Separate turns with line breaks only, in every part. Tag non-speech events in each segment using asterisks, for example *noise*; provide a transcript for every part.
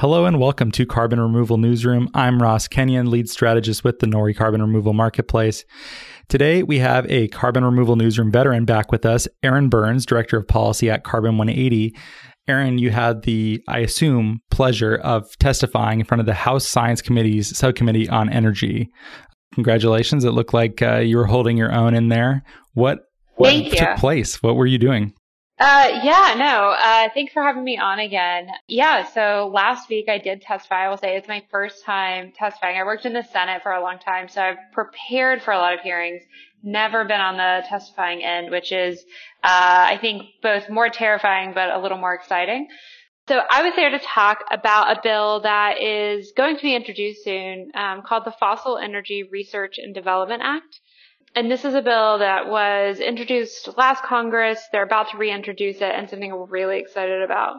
Hello and welcome to Carbon Removal Newsroom. I'm Ross Kenyon, lead strategist with the Nori Carbon Removal Marketplace. Today we have a Carbon Removal Newsroom veteran back with us, Erin Burns, Director of Policy at Carbon 180. Erin, you had the, I assume, pleasure of testifying in front of the House Science Committee's subcommittee on energy. Congratulations. It looked like uh, you were holding your own in there. What, what took place? What were you doing?
Uh, yeah, no, uh, thanks for having me on again. Yeah, so last week I did testify. I will say it's my first time testifying. I worked in the Senate for a long time, so I've prepared for a lot of hearings. Never been on the testifying end, which is, uh, I think both more terrifying, but a little more exciting. So I was there to talk about a bill that is going to be introduced soon, um, called the Fossil Energy Research and Development Act. And this is a bill that was introduced last Congress. They're about to reintroduce it and something we're really excited about.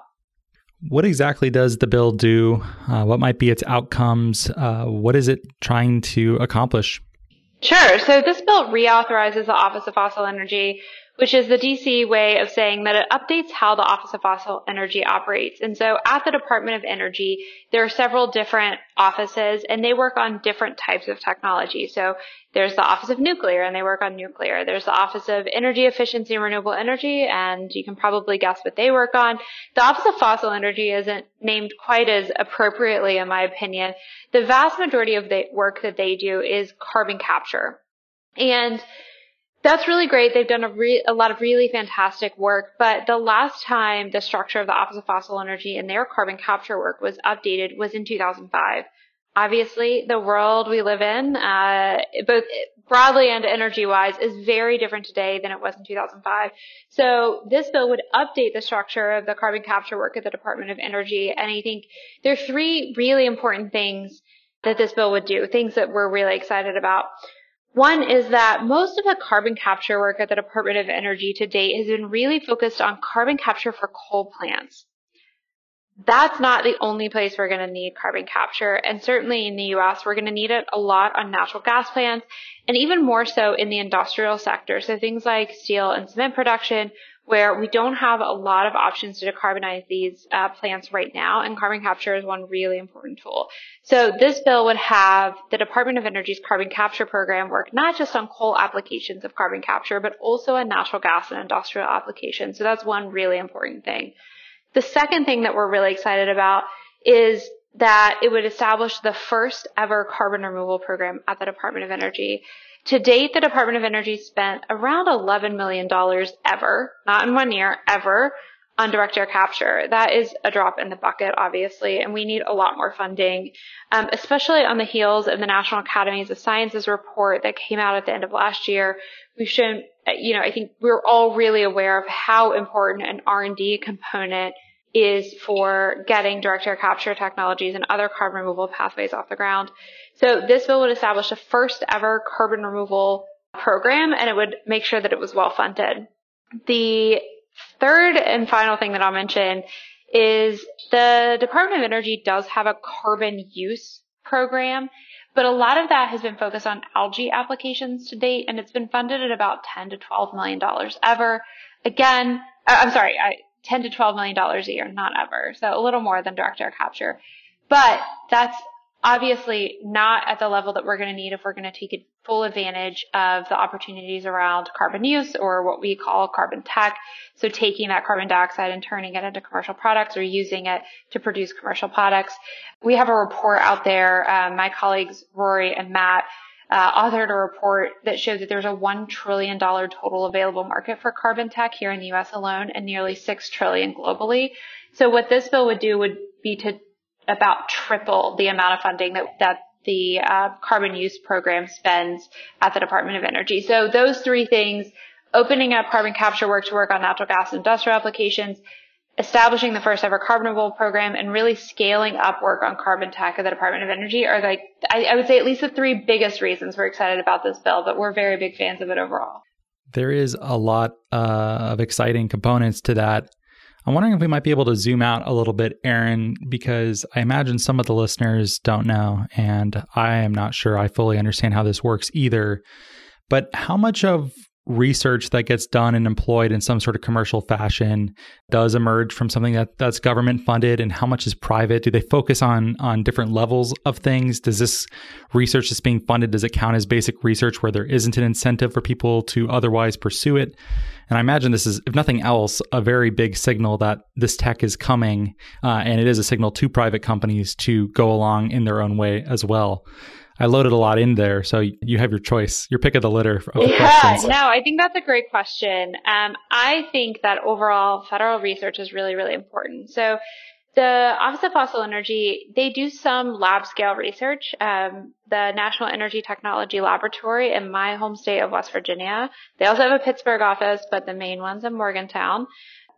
What exactly does the bill do? Uh, what might be its outcomes? Uh, what is it trying to accomplish?
Sure. So this bill reauthorizes the Office of Fossil Energy which is the DC way of saying that it updates how the Office of Fossil Energy operates. And so at the Department of Energy, there are several different offices and they work on different types of technology. So there's the Office of Nuclear and they work on nuclear. There's the Office of Energy Efficiency and Renewable Energy and you can probably guess what they work on. The Office of Fossil Energy isn't named quite as appropriately in my opinion. The vast majority of the work that they do is carbon capture. And that's really great. They've done a, re- a lot of really fantastic work. But the last time the structure of the Office of Fossil Energy and their carbon capture work was updated was in 2005. Obviously, the world we live in, uh, both broadly and energy wise, is very different today than it was in 2005. So this bill would update the structure of the carbon capture work at the Department of Energy. And I think there are three really important things that this bill would do, things that we're really excited about. One is that most of the carbon capture work at the Department of Energy to date has been really focused on carbon capture for coal plants. That's not the only place we're going to need carbon capture. And certainly in the US, we're going to need it a lot on natural gas plants and even more so in the industrial sector. So things like steel and cement production, where we don't have a lot of options to decarbonize these uh, plants right now, and carbon capture is one really important tool. So this bill would have the Department of Energy's carbon capture program work not just on coal applications of carbon capture, but also on natural gas and industrial applications. So that's one really important thing. The second thing that we're really excited about is that it would establish the first ever carbon removal program at the Department of Energy. To date, the Department of Energy spent around $11 million ever, not in one year, ever, on direct air capture. That is a drop in the bucket, obviously, and we need a lot more funding, um, especially on the heels of the National Academies of Sciences report that came out at the end of last year. We've shown, you know, I think we're all really aware of how important an R&D component is for getting direct air capture technologies and other carbon removal pathways off the ground. So this bill would establish the first ever carbon removal program and it would make sure that it was well funded. The third and final thing that I'll mention is the Department of Energy does have a carbon use program, but a lot of that has been focused on algae applications to date and it's been funded at about 10 to 12 million dollars ever. Again, uh, I'm sorry, I, 10 to 12 million dollars a year, not ever. So a little more than direct air capture. But that's obviously not at the level that we're going to need if we're going to take full advantage of the opportunities around carbon use or what we call carbon tech. So taking that carbon dioxide and turning it into commercial products or using it to produce commercial products. We have a report out there. Um, my colleagues Rory and Matt uh, authored a report that showed that there's a $1 trillion total available market for carbon tech here in the US alone and nearly 6 trillion globally. So what this bill would do would be to about triple the amount of funding that, that the uh, carbon use program spends at the Department of Energy. So those three things, opening up carbon capture work to work on natural gas industrial applications, establishing the first ever carbon removal program and really scaling up work on carbon tech at the Department of Energy are like, I, I would say at least the three biggest reasons we're excited about this bill, but we're very big fans of it overall.
There is a lot uh, of exciting components to that. I'm wondering if we might be able to zoom out a little bit, Erin, because I imagine some of the listeners don't know, and I am not sure I fully understand how this works either. But how much of research that gets done and employed in some sort of commercial fashion does emerge from something that that's government funded and how much is private? Do they focus on on different levels of things? Does this research that's being funded does it count as basic research where there isn't an incentive for people to otherwise pursue it? And i imagine this is if nothing else a very big signal that this tech is coming uh, and it is a signal to private companies to go along in their own way as well I loaded a lot in there, so you have your choice, your pick of the litter. Of
yeah,
questions.
no, I think that's a great question. Um, I think that overall federal research is really, really important. So the Office of Fossil Energy, they do some lab scale research. Um, the National Energy Technology Laboratory in my home state of West Virginia. They also have a Pittsburgh office, but the main one's in Morgantown.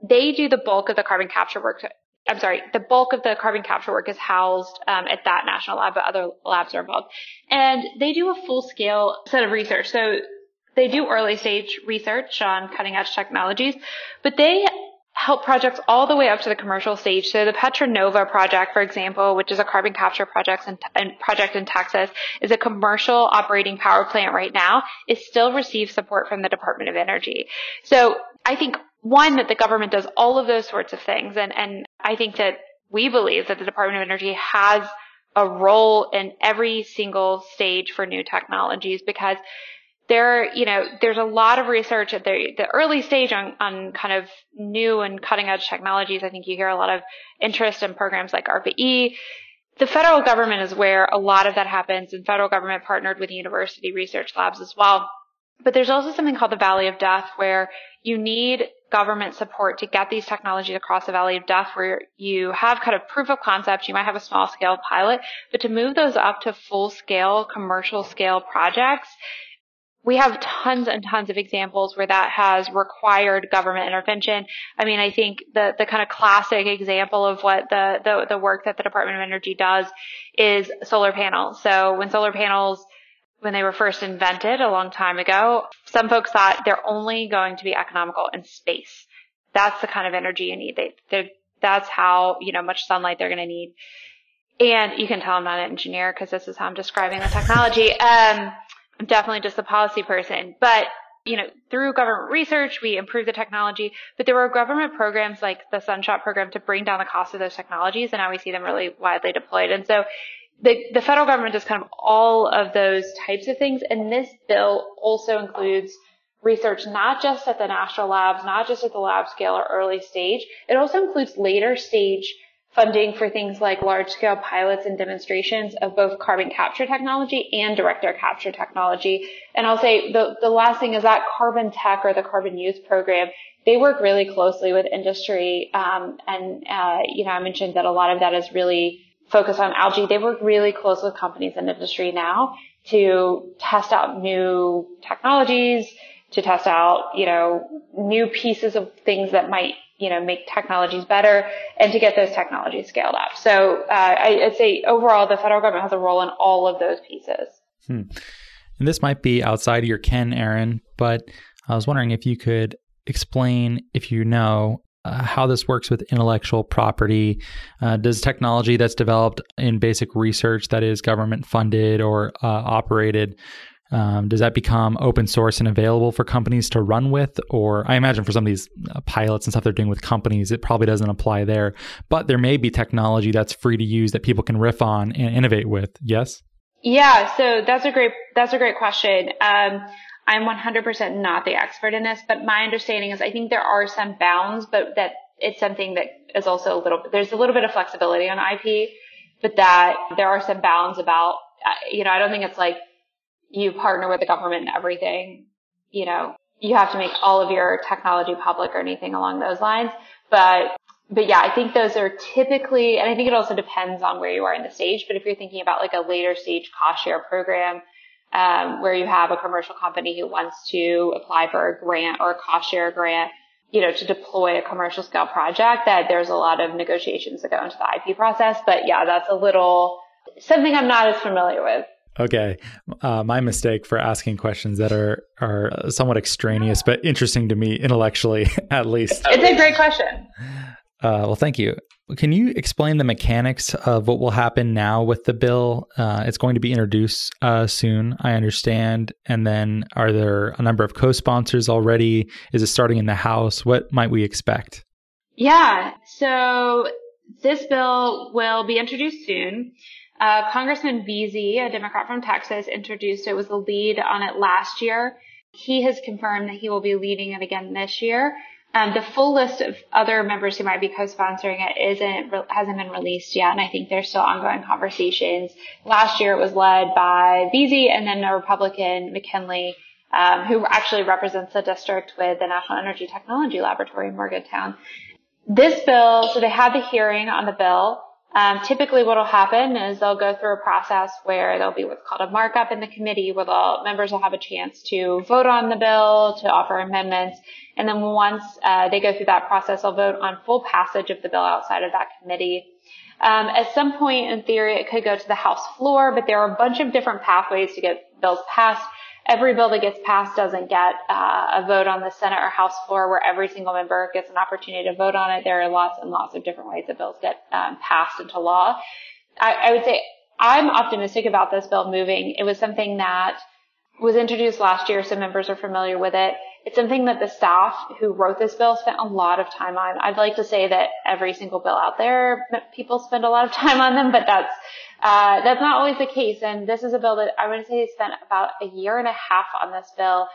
They do the bulk of the carbon capture work I'm sorry, the bulk of the carbon capture work is housed um, at that national lab, but other labs are involved. And they do a full scale set of research. So they do early stage research on cutting edge technologies, but they help projects all the way up to the commercial stage. So the Petra Nova project, for example, which is a carbon capture project in, project in Texas, is a commercial operating power plant right now. It still receives support from the Department of Energy. So I think one, that the government does all of those sorts of things. And, and I think that we believe that the Department of Energy has a role in every single stage for new technologies because there, you know, there's a lot of research at the, the early stage on, on kind of new and cutting edge technologies. I think you hear a lot of interest in programs like ARPA-E. The federal government is where a lot of that happens and federal government partnered with university research labs as well. But there's also something called the Valley of Death where you need government support to get these technologies across the Valley of Death where you have kind of proof of concept, you might have a small scale pilot, but to move those up to full scale, commercial scale projects, we have tons and tons of examples where that has required government intervention. I mean, I think the, the kind of classic example of what the, the, the work that the Department of Energy does is solar panels. So when solar panels when they were first invented a long time ago, some folks thought they're only going to be economical in space. That's the kind of energy you need. They, that's how, you know, much sunlight they're going to need. And you can tell I'm not an engineer because this is how I'm describing the technology. Um, I'm definitely just a policy person, but you know, through government research, we improved the technology, but there were government programs like the Sunshot program to bring down the cost of those technologies, and now we see them really widely deployed. And so the, the federal government does kind of all of those types of things. And this bill also includes research not just at the national labs, not just at the lab scale or early stage. It also includes later stage funding for things like large scale pilots and demonstrations of both carbon capture technology and direct air capture technology. And I'll say the, the last thing is that carbon tech or the carbon use program, they work really closely with industry. Um, and, uh, you know, I mentioned that a lot of that is really focus on algae, they work really close with companies in industry now to test out new technologies, to test out, you know, new pieces of things that might, you know, make technologies better and to get those technologies scaled up. So uh, I, would say overall, the federal government has a role in all of those pieces.
Hmm. And this might be outside of your ken, Erin, but I was wondering if you could explain, if you know, uh, how this works with intellectual property. Uh, does technology that's developed in basic research that is government funded or uh, operated, um, does that become open source and available for companies to run with? Or I imagine for some of these uh, pilots and stuff they're doing with companies, it probably doesn't apply there. But there may be technology that's free to use that people can riff on and innovate with. Yes.
Yeah, so that's a great that's a great question. Um, I'm 100% not the expert in this, but my understanding is I think there are some bounds, but that it's something that is also a little, there's a little bit of flexibility on IP, but that there are some bounds about, uh, you know, I don't think it's like you partner with the government and everything, you know, you have to make all of your technology public or anything along those lines. But, but yeah, I think those are typically, and I think it also depends on where you are in the stage, but if you're thinking about like a later stage cost share program, um, where you have a commercial company who wants to apply for a grant or a cost share grant, you know, to deploy a commercial scale project that there's a lot of negotiations that go into the IP process. But yeah, that's a little something I'm not as familiar with.
Okay, uh, my mistake for asking questions that are are somewhat extraneous but interesting to me intellectually, *laughs* at least.
It's a great question.
Uh, well, thank you. Can you explain the mechanics of what will happen now with the bill? Uh, it's going to be introduced uh, soon, I understand. And then, are there a number of co-sponsors already? Is it starting in the House? What might we expect?
Yeah. So this bill will be introduced soon. Uh, Congressman Veasey, a Democrat from Texas, introduced it, was the lead on it last year. He has confirmed that he will be leading it again this year. Um, the full list of other members who might be co-sponsoring it isn't hasn't been released yet, and I think there's still ongoing conversations. Last year it was led by Veasey and then a Republican McKinley, um, who actually represents the district with the National Energy Technology Laboratory in Morgantown. This bill, so they had the hearing on the bill. Um, typically what will happen is they'll go through a process where there'll be what's called a markup in the committee where the members will have a chance to vote on the bill, to offer amendments. And then once uh, they go through that process, they'll vote on full passage of the bill outside of that committee. Um, at some point in theory, it could go to the House floor, but there are a bunch of different pathways to get bills passed every bill that gets passed doesn't get uh, a vote on the Senate or House floor where every single member gets an opportunity to vote on it. There are lots and lots of different ways that bills get um, passed into law. I, I would say I'm optimistic about this bill moving. It was something that was introduced last year, so members are familiar with it. It's something that the staff who wrote this bill spent a lot of time on. I'd like to say that every single bill out there, people spend a lot of *laughs* time on them, but that's uh, that's not always the case. And this is a bill that I would say they spent about a year and a half on this bill,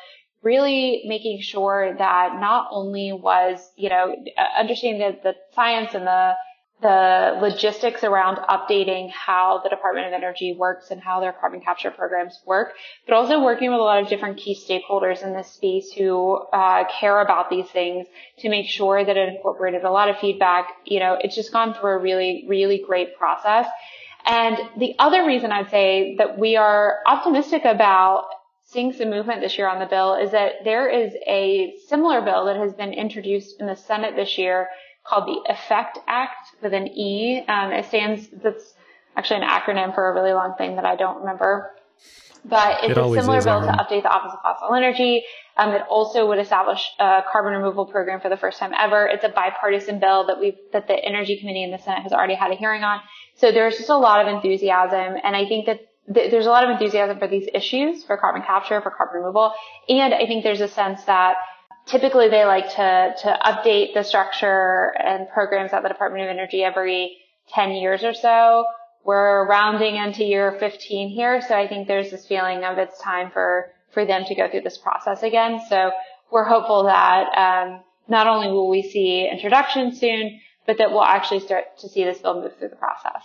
really making sure that not only was, you know, uh, understanding the, the science and the the logistics around updating how the Department of Energy works and how their carbon capture programs work, but also working with a lot of different key stakeholders in this space who uh, care about these things to make sure that it incorporated a lot of feedback. You know, it's just gone through a really, really great process. And the other reason I'd say that we are optimistic about seeing some movement this year on the bill is that there is a similar bill that has been introduced in the Senate this year called the EFFECT Act with an E. Um, it stands, that's actually an acronym for a really long thing that I don't remember. But it's
it
a similar bill to update the Office of Fossil Energy. Um, it also would establish a carbon removal program for the first time ever. It's a bipartisan bill that we that the Energy Committee in the Senate has already had a hearing on. So there's just a lot of enthusiasm, and I think that th- there's a lot of enthusiasm for these issues, for carbon capture, for carbon removal, and I think there's a sense that typically they like to to update the structure and programs at the Department of Energy every 10 years or so. We're rounding into year 15 here, so I think there's this feeling of it's time for for them to go through this process again. So we're hopeful that um, not only will we see introduction soon, but that we'll actually start to see this bill move through the process.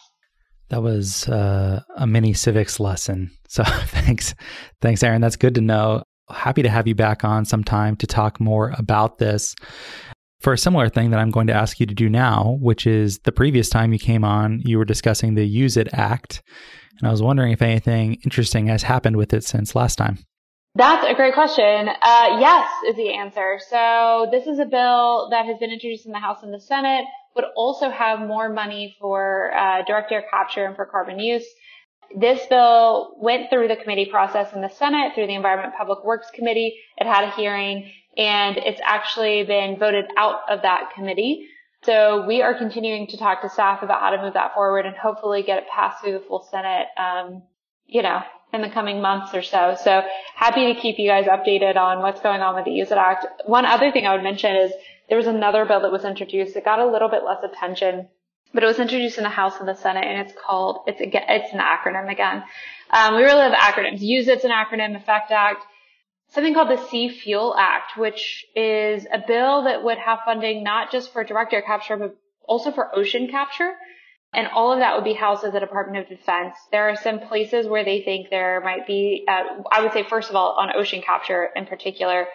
That was uh, a mini civics lesson. So *laughs* thanks, thanks, Erin. That's good to know. Happy to have you back on sometime to talk more about this. For a similar thing that I'm going to ask you to do now, which is the previous time you came on, you were discussing the Use It Act. And I was wondering if anything interesting has happened with it since last time.
That's a great question. Uh, yes, is the answer. So this is a bill that has been introduced in the House and the Senate, would also have more money for uh, direct air capture and for carbon use. This bill went through the committee process in the Senate through the Environment Public Works Committee. It had a hearing and it's actually been voted out of that committee. So we are continuing to talk to staff about how to move that forward and hopefully get it passed through the full Senate, um, you know, in the coming months or so. So happy to keep you guys updated on what's going on with the Use It Act. One other thing I would mention is there was another bill that was introduced. It got a little bit less attention, but it was introduced in the House and the Senate, and it's called it's it's an acronym again. Um, we really love acronyms. Use it's an acronym. Effect Act. Something called the Sea Fuel Act, which is a bill that would have funding not just for direct air capture, but also for ocean capture. And all of that would be housed at the Department of Defense. There are some places where they think there might be, uh, I would say, first of all, on ocean capture in particular,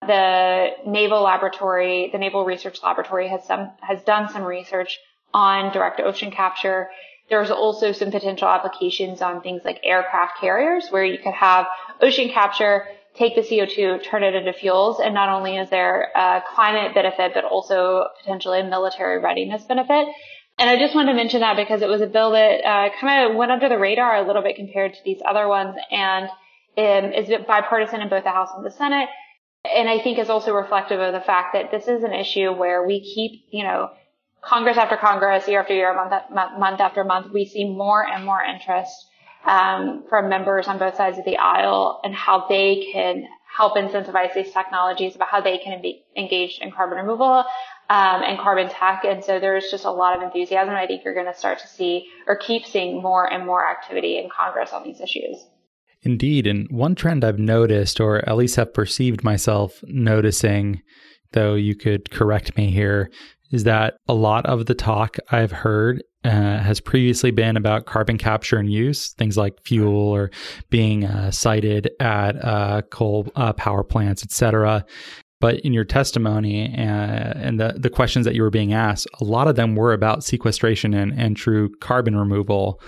the Naval Laboratory, the Naval Research Laboratory has some, has done some research on direct ocean capture. There's also some potential applications on things like aircraft carriers where you could have ocean capture, take the CO2, turn it into fuels. And not only is there a climate benefit, but also potentially a military readiness benefit. And I just wanted to mention that because it was a bill that uh, kind of went under the radar a little bit compared to these other ones and um, is bipartisan in both the House and the Senate. And I think is also reflective of the fact that this is an issue where we keep, you know, Congress after Congress, year after year, month, month after month, we see more and more interest um, from members on both sides of the aisle and how they can help incentivize these technologies about how they can be engaged in carbon removal um, and carbon tech. And so there's just a lot of enthusiasm. I think you're going to start to see or keep seeing more and more activity in Congress on these issues.
Indeed. And one trend I've noticed, or at least have perceived myself noticing, though you could correct me here, is that a lot of the talk I've heard uh, has previously been about carbon capture and use, things like fuel or being uh, sited at uh, coal uh, power plants, etc. But in your testimony uh, and the, the questions that you were being asked, a lot of them were about sequestration and, and true carbon removal.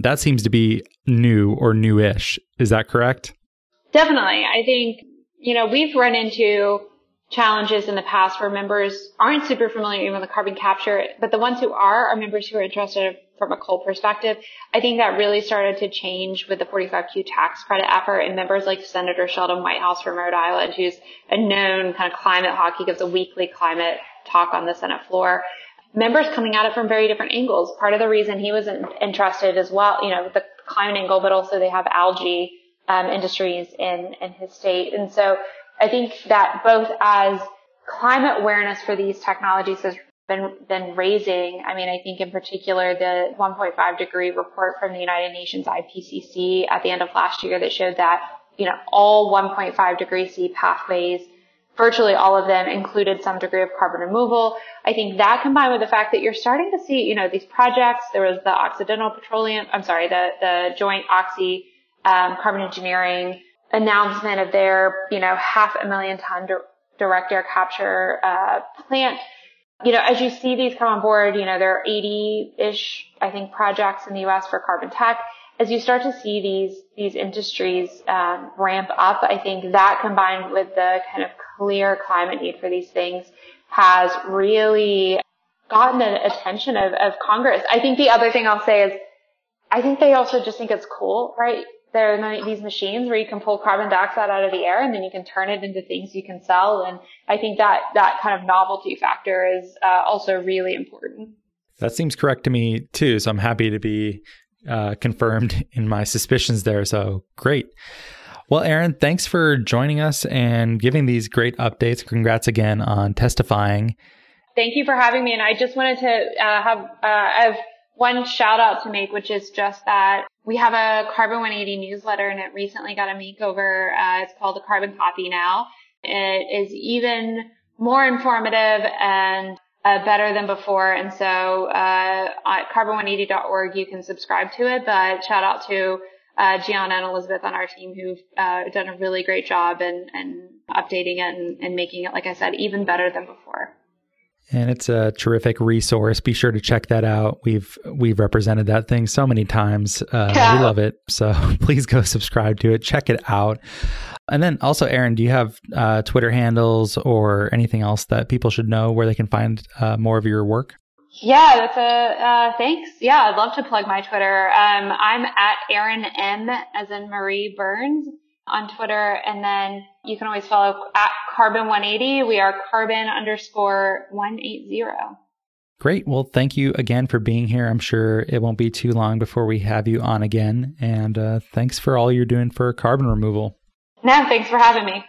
That seems to be new or newish. Is that correct?
Definitely. I think, you know, we've run into challenges in the past where members aren't super familiar even with carbon capture, but the ones who are are members who are interested from a coal perspective. I think that really started to change with the 45Q tax credit effort and members like Senator Sheldon Whitehouse from Rhode Island, who's a known kind of climate hawk. He gives a weekly climate talk on the Senate floor. Members coming at it from very different angles. Part of the reason he was interested as well, you know, the climate angle, but also they have algae um, industries in, in his state. And so I think that both as climate awareness for these technologies has been, been raising. I mean, I think in particular the 1.5 degree report from the United Nations IPCC at the end of last year that showed that, you know, all 1.5 degree C pathways, virtually all of them included some degree of carbon removal. I think that combined with the fact that you're starting to see, you know, these projects, there was the Occidental Petroleum, I'm sorry, the, the joint Oxy, um, carbon engineering, announcement of their, you know, half a million ton di- direct air capture uh, plant. You know, as you see these come on board, you know, there are 80-ish, I think, projects in the U.S. for carbon tech. As you start to see these these industries um, ramp up, I think that combined with the kind of clear climate need for these things has really gotten the attention of, of Congress. I think the other thing I'll say is, I think they also just think it's cool, right? There are these machines where you can pull carbon dioxide out of the air and then you can turn it into things you can sell. And I think that that kind of novelty factor is uh, also really important.
That seems correct to me too. So I'm happy to be uh, confirmed *laughs* in my suspicions there. So great. Well, Erin, thanks for joining us and giving these great updates. Congrats again on testifying.
Thank you for having me. And I just wanted to uh, have, uh, I have one shout out to make, which is just that we have a Carbon 180 newsletter and it recently got a makeover. Uh, it's called the Carbon Copy now. It is even more informative and uh, better than before. And so uh, at carbon180.org, you can subscribe to it. But shout out to uh, Gianna and Elizabeth on our team who've uh, done a really great job and, and updating it and, and making it, like I said, even better than before
and it's a terrific resource. Be sure to check that out. We've we've represented that thing so many times. Uh, yeah. We love it. So *laughs* please go subscribe to it. Check it out. And then also, Erin, do you have uh, Twitter handles or anything else that people should know where they can find uh, more of your work?
Yeah, that's a uh, thanks. Yeah, I'd love to plug my Twitter. Um, I'm at Erin M as in Marie Burns on Twitter. And then you can always follow at Carbon 180. We are carbon underscore 180.
Great. Well, thank you again for being here. I'm sure it won't be too long before we have you on again. And uh, thanks for all you're doing for carbon removal.
No, thanks for having me.